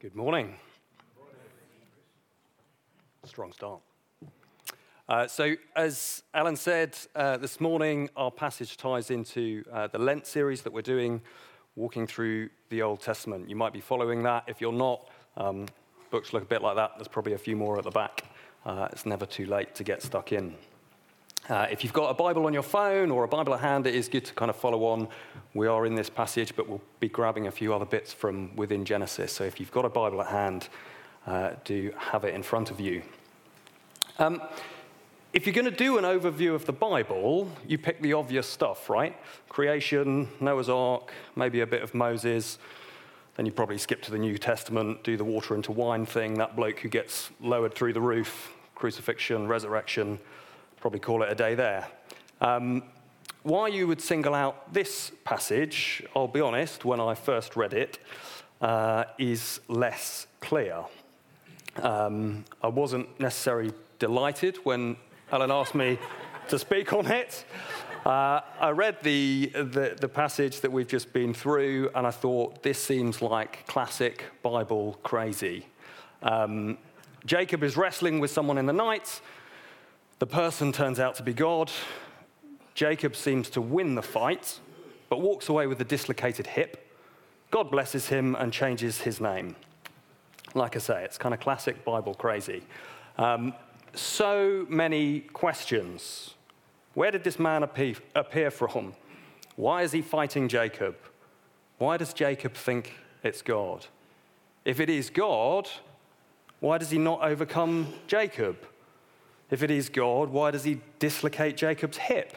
Good morning. Strong start. Uh, so, as Alan said uh, this morning, our passage ties into uh, the Lent series that we're doing, walking through the Old Testament. You might be following that. If you're not, um, books look a bit like that. There's probably a few more at the back. Uh, it's never too late to get stuck in. Uh, if you've got a Bible on your phone or a Bible at hand, it is good to kind of follow on. We are in this passage, but we'll be grabbing a few other bits from within Genesis. So if you've got a Bible at hand, uh, do have it in front of you. Um, if you're going to do an overview of the Bible, you pick the obvious stuff, right? Creation, Noah's Ark, maybe a bit of Moses. Then you probably skip to the New Testament, do the water into wine thing, that bloke who gets lowered through the roof, crucifixion, resurrection probably call it a day there. Um, why you would single out this passage, I'll be honest, when I first read it, uh, is less clear. Um, I wasn't necessarily delighted when Alan asked me to speak on it. Uh, I read the, the, the, passage that we've just been through, and I thought, this seems like classic Bible crazy. Um, Jacob is wrestling with someone in the night. The person turns out to be God. Jacob seems to win the fight, but walks away with a dislocated hip. God blesses him and changes his name. Like I say, it's kind of classic Bible crazy. Um, so many questions. Where did this man appear from? Why is he fighting Jacob? Why does Jacob think it's God? If it is God, why does he not overcome Jacob? If it is God, why does he dislocate Jacob's hip?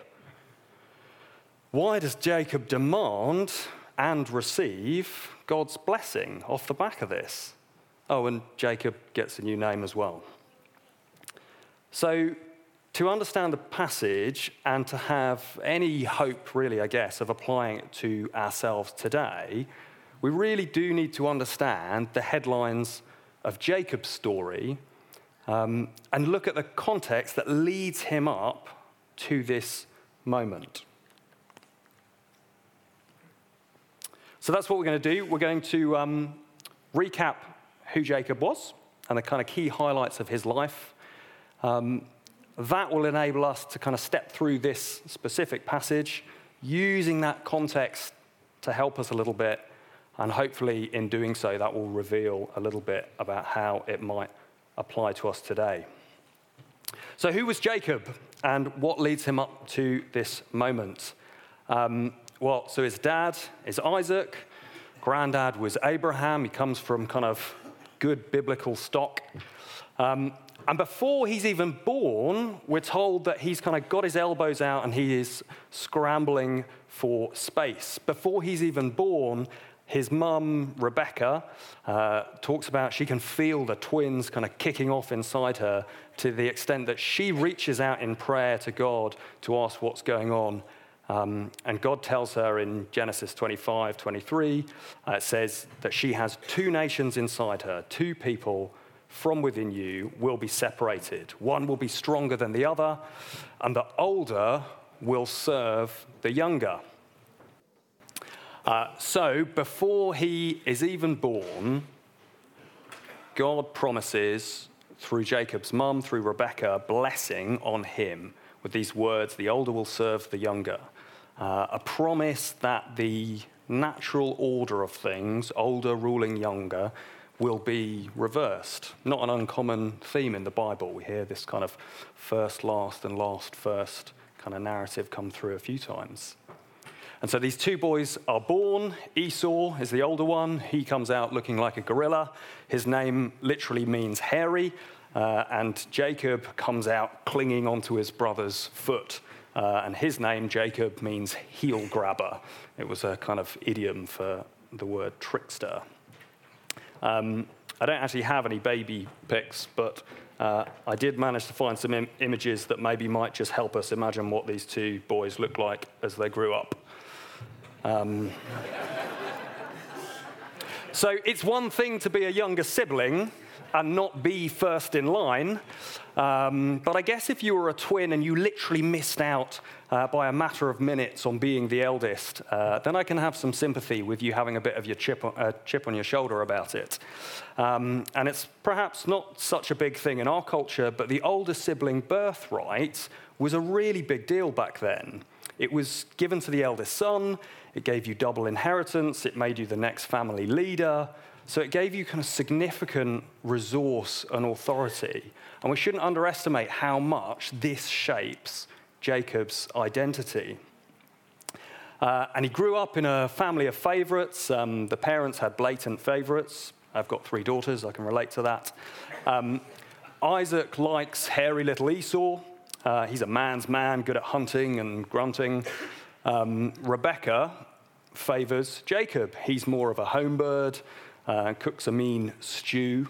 Why does Jacob demand and receive God's blessing off the back of this? Oh, and Jacob gets a new name as well. So, to understand the passage and to have any hope, really, I guess, of applying it to ourselves today, we really do need to understand the headlines of Jacob's story um, and look at the context that leads him up to this moment. So that's what we're going to do. We're going to um, recap who Jacob was and the kind of key highlights of his life. Um, that will enable us to kind of step through this specific passage using that context to help us a little bit. And hopefully, in doing so, that will reveal a little bit about how it might apply to us today. So, who was Jacob and what leads him up to this moment? Um, well, so his dad is Isaac, granddad was Abraham. He comes from kind of good biblical stock. Um, and before he's even born, we're told that he's kind of got his elbows out and he is scrambling for space. Before he's even born, his mum, Rebecca, uh, talks about she can feel the twins kind of kicking off inside her to the extent that she reaches out in prayer to God to ask what's going on. Um, and God tells her in Genesis 25, 23, uh, it says that she has two nations inside her, two people from within you will be separated. One will be stronger than the other, and the older will serve the younger. Uh, so, before he is even born, God promises through Jacob's mum, through Rebecca, blessing on him with these words the older will serve the younger. Uh, a promise that the natural order of things, older ruling younger, will be reversed. Not an uncommon theme in the Bible. We hear this kind of first, last, and last, first kind of narrative come through a few times. And so these two boys are born. Esau is the older one. He comes out looking like a gorilla. His name literally means hairy. Uh, and Jacob comes out clinging onto his brother's foot. Uh, and his name, Jacob, means heel grabber. It was a kind of idiom for the word trickster. Um, I don't actually have any baby pics, but uh, I did manage to find some Im- images that maybe might just help us imagine what these two boys looked like as they grew up. Um, So it's one thing to be a younger sibling and not be first in line. Um, but I guess if you were a twin and you literally missed out uh, by a matter of minutes on being the eldest, uh, then I can have some sympathy with you having a bit of your chip on, uh, chip on your shoulder about it. Um, and it's perhaps not such a big thing in our culture, but the older sibling birthright was a really big deal back then. It was given to the eldest son, it gave you double inheritance, it made you the next family leader. So it gave you kind of significant resource and authority. And we shouldn't underestimate how much this shapes Jacob's identity. Uh, and he grew up in a family of favorites. Um, the parents had blatant favorites. I've got three daughters, I can relate to that. Um, Isaac likes hairy little Esau. Uh, he's a man's man, good at hunting and grunting. Um, Rebecca favors Jacob. He's more of a home bird, uh, cooks a mean stew.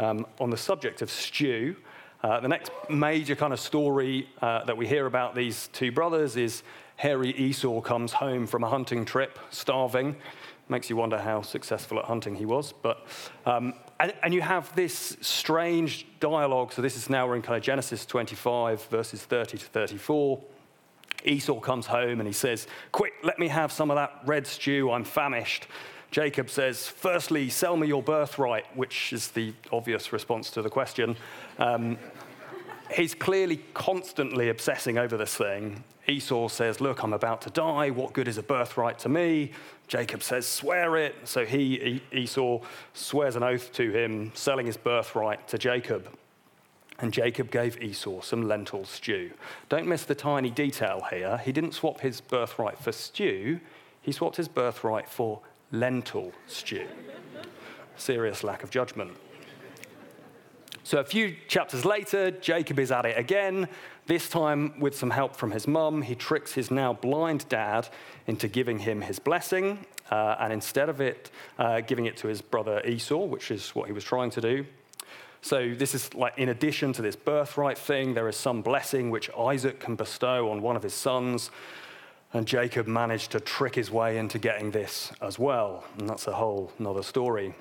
Um, on the subject of stew, uh, the next major kind of story uh, that we hear about these two brothers is hairy Esau comes home from a hunting trip, starving. Makes you wonder how successful at hunting he was. But, um, and, and, you have this strange dialogue. So, this is now we're in kind of Genesis 25, verses 30 to 34. Esau comes home and he says, Quick, let me have some of that red stew. I'm famished. Jacob says, Firstly, sell me your birthright, which is the obvious response to the question. Um, he's clearly constantly obsessing over this thing. Esau says, Look, I'm about to die. What good is a birthright to me? Jacob says, Swear it. So he, Esau, swears an oath to him, selling his birthright to Jacob. And Jacob gave Esau some lentil stew. Don't miss the tiny detail here. He didn't swap his birthright for stew, he swapped his birthright for lentil stew. Serious lack of judgment. So a few chapters later, Jacob is at it again, this time with some help from his mum. He tricks his now blind dad into giving him his blessing, uh, and instead of it, uh, giving it to his brother Esau, which is what he was trying to do. So this is like in addition to this birthright thing, there is some blessing which Isaac can bestow on one of his sons. And Jacob managed to trick his way into getting this as well. And that's a whole nother story.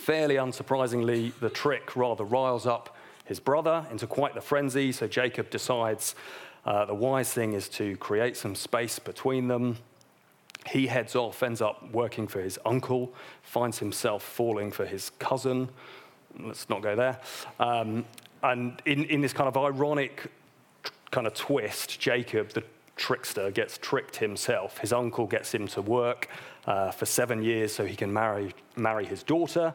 Fairly unsurprisingly, the trick rather riles up his brother into quite the frenzy, so Jacob decides uh, the wise thing is to create some space between them. He heads off, ends up working for his uncle, finds himself falling for his cousin. Let's not go there. Um, and in, in this kind of ironic kind of twist, Jacob, the trickster, gets tricked himself. His uncle gets him to work uh, for seven years so he can marry, marry his daughter.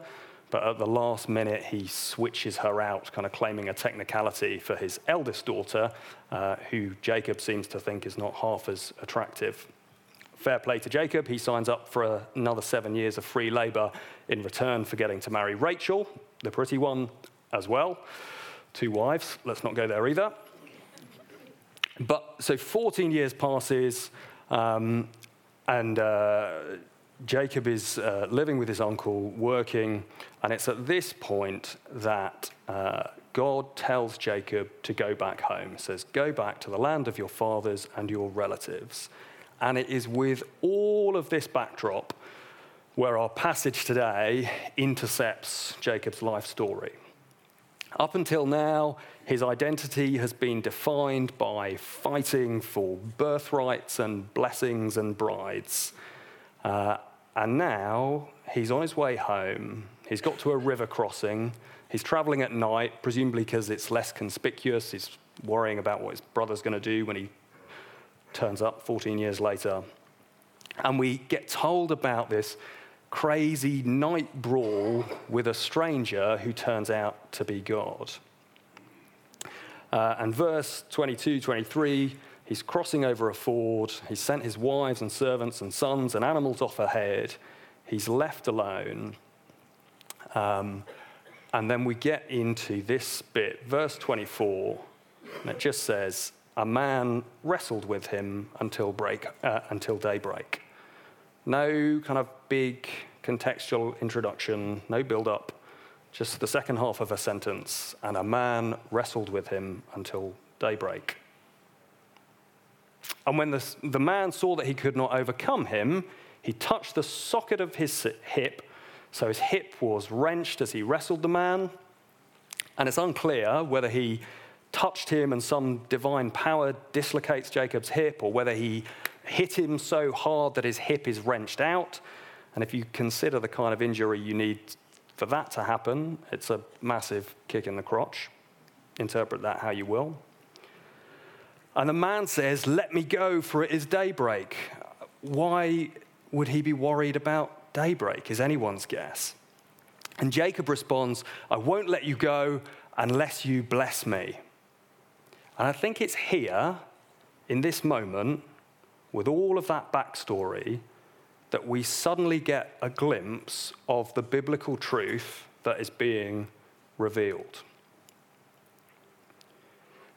But at the last minute, he switches her out, kind of claiming a technicality for his eldest daughter, uh, who Jacob seems to think is not half as attractive. Fair play to Jacob. He signs up for another seven years of free labor in return for getting to marry Rachel, the pretty one, as well. Two wives. Let's not go there either. But so 14 years passes, um, and uh, Jacob is uh, living with his uncle, working, and it's at this point that uh, God tells Jacob to go back home. He says, Go back to the land of your fathers and your relatives. And it is with all of this backdrop where our passage today intercepts Jacob's life story. Up until now, his identity has been defined by fighting for birthrights and blessings and brides. Uh, and now he's on his way home. He's got to a river crossing. He's traveling at night, presumably because it's less conspicuous. He's worrying about what his brother's going to do when he turns up 14 years later. And we get told about this crazy night brawl with a stranger who turns out to be God. Uh, and verse 22, 23 He's crossing over a ford. He's sent his wives and servants and sons and animals off ahead. He's left alone. Um, and then we get into this bit, verse 24, and it just says, A man wrestled with him until, break, uh, until daybreak. No kind of big contextual introduction, no build up, just the second half of a sentence, and a man wrestled with him until daybreak. And when the, the man saw that he could not overcome him, he touched the socket of his hip So his hip was wrenched as he wrestled the man, and it's unclear whether he touched him and some divine power dislocates Jacob's hip, or whether he hit him so hard that his hip is wrenched out. And if you consider the kind of injury you need for that to happen, it's a massive kick in the crotch. Interpret that how you will. And the man says, Let me go, for it is daybreak. Why would he be worried about daybreak, is anyone's guess. And Jacob responds, I won't let you go unless you bless me. And I think it's here, in this moment, with all of that backstory, that we suddenly get a glimpse of the biblical truth that is being revealed.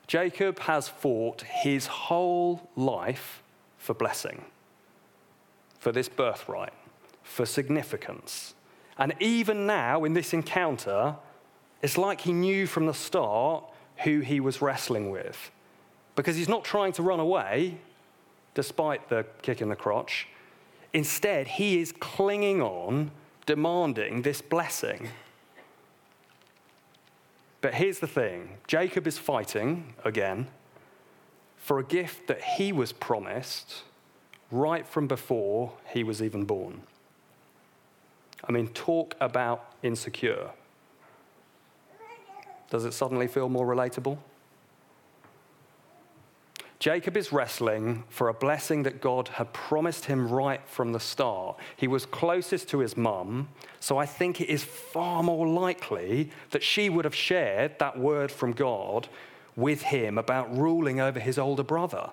Jacob has fought his whole life for blessing, for this birthright, for significance. And even now, in this encounter, it's like he knew from the start who he was wrestling with. Because he's not trying to run away, despite the kick in the crotch. Instead, he is clinging on, demanding this blessing. But here's the thing Jacob is fighting again for a gift that he was promised right from before he was even born. I mean, talk about insecure. Does it suddenly feel more relatable? Jacob is wrestling for a blessing that God had promised him right from the start. He was closest to his mum, so I think it is far more likely that she would have shared that word from God with him about ruling over his older brother.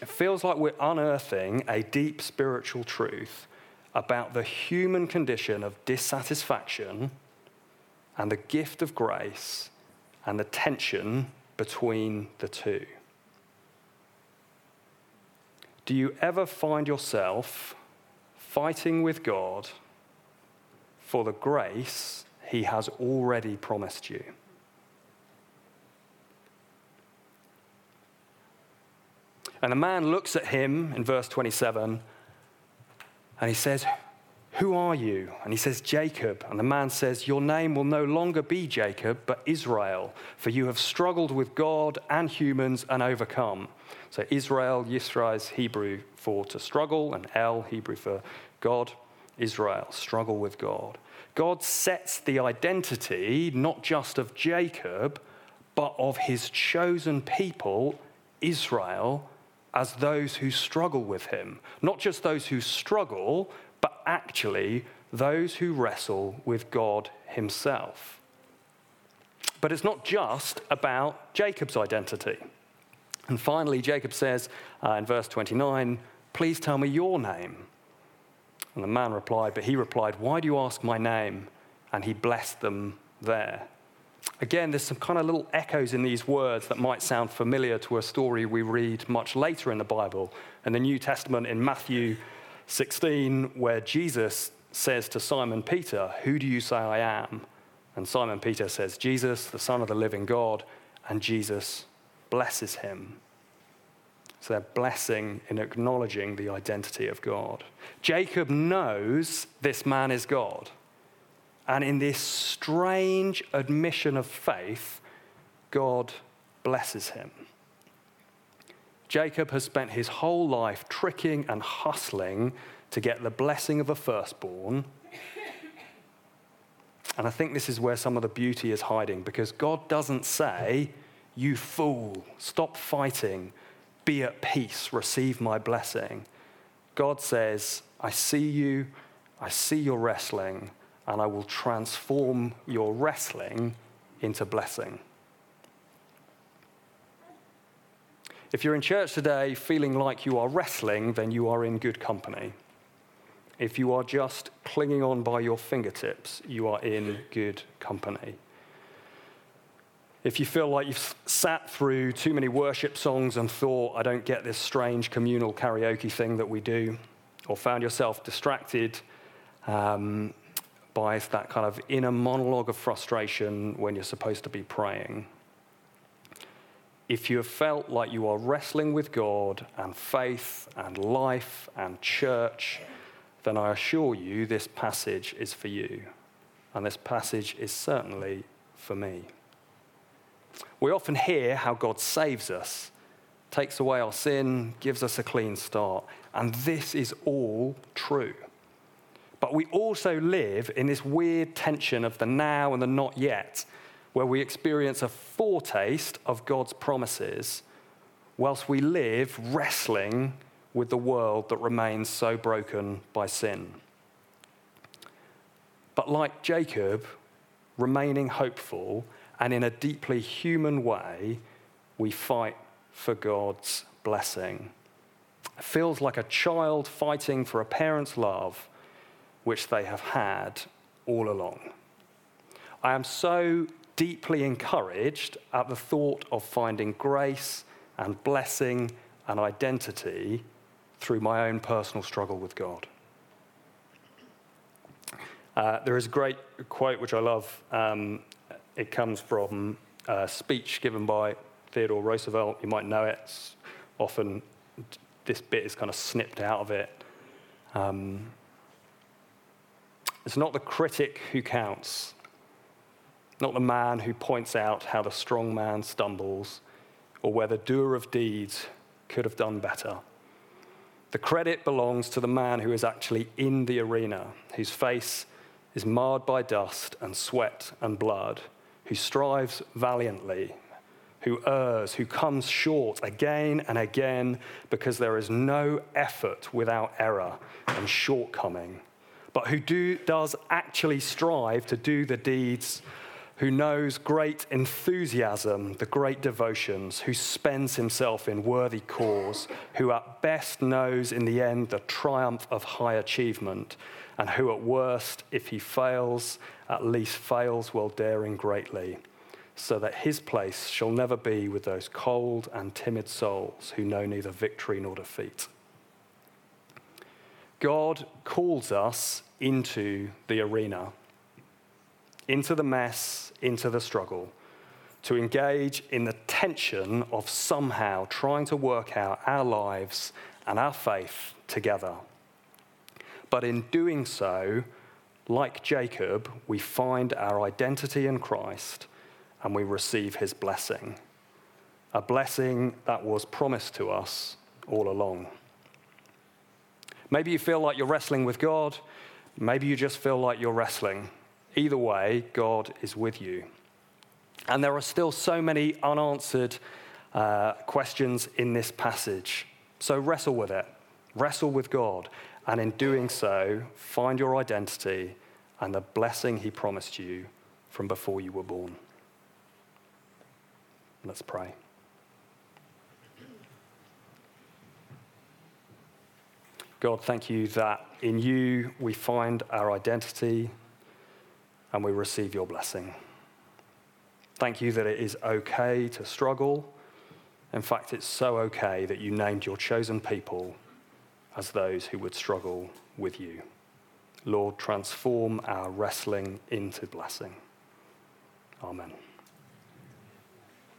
It feels like we're unearthing a deep spiritual truth about the human condition of dissatisfaction and the gift of grace and the tension between the two. Do you ever find yourself fighting with God for the grace he has already promised you? And the man looks at him in verse 27 and he says, who are you? And he says, Jacob. And the man says, Your name will no longer be Jacob, but Israel, for you have struggled with God and humans and overcome. So Israel, Yisrael is Hebrew for to struggle, and El, Hebrew for God. Israel, struggle with God. God sets the identity not just of Jacob, but of his chosen people, Israel, as those who struggle with him. Not just those who struggle, but actually those who wrestle with God Himself. But it's not just about Jacob's identity. And finally, Jacob says uh, in verse 29, Please tell me your name. And the man replied, But he replied, Why do you ask my name? And he blessed them there. Again, there's some kind of little echoes in these words that might sound familiar to a story we read much later in the Bible. In the New Testament, in Matthew 16, where Jesus says to Simon Peter, Who do you say I am? And Simon Peter says, Jesus, the Son of the living God. And Jesus blesses him. So they're blessing in acknowledging the identity of God. Jacob knows this man is God. And in this strange admission of faith, God blesses him. Jacob has spent his whole life tricking and hustling to get the blessing of a firstborn. And I think this is where some of the beauty is hiding because God doesn't say, You fool, stop fighting, be at peace, receive my blessing. God says, I see you, I see your wrestling, and I will transform your wrestling into blessing. If you're in church today feeling like you are wrestling, then you are in good company. If you are just clinging on by your fingertips, you are in good company. If you feel like you've sat through too many worship songs and thought, I don't get this strange communal karaoke thing that we do, or found yourself distracted um, by that kind of inner monologue of frustration when you're supposed to be praying, if you have felt like you are wrestling with God and faith and life and church, then I assure you this passage is for you. And this passage is certainly for me. We often hear how God saves us, takes away our sin, gives us a clean start. And this is all true. But we also live in this weird tension of the now and the not yet, where we experience a foretaste of God's promises, whilst we live wrestling with the world that remains so broken by sin. But like Jacob, remaining hopeful and in a deeply human way, we fight for God's blessing. It feels like a child fighting for a parent's love, which they have had all along. I am so deeply encouraged at the thought of finding grace and blessing and identity through my own personal struggle with God. Uh, there is a great quote which I love. Um, it comes from a speech given by Theodore Roosevelt. You might know it. Often this bit is kind of snipped out of it. Um, it's not the critic who counts, not the man who points out how the strong man stumbles or where the doer of deeds could have done better. The credit belongs to the man who is actually in the arena, whose face is marred by dust and sweat and blood, who strives valiantly, who errs, who comes short again and again because there is no effort without error and shortcoming, but who do, does actually strive to do the deeds who knows great enthusiasm, the great devotions, who spends himself in worthy cause, who at best knows in the end the triumph of high achievement, and who at worst, if he fails, at least fails while daring greatly, so that his place shall never be with those cold and timid souls who know neither victory nor defeat. God calls us into the arena into the mess, into the struggle, to engage in the tension of somehow trying to work out our lives and our faith together. But in doing so, like Jacob, we find our identity in Christ and we receive his blessing, a blessing that was promised to us all along. Maybe you feel like you're wrestling with God, maybe you just feel like you're wrestling Either way, God is with you. And there are still so many unanswered uh, questions in this passage. So wrestle with it, wrestle with God, and in doing so, find your identity and the blessing He promised you from before you were born. Let's pray. God, thank you that in you we find our identity and we receive your blessing. Thank you that it is okay to struggle. In fact, it's so okay that you named your chosen people as those who would struggle with you. Lord, transform our wrestling into blessing. Amen.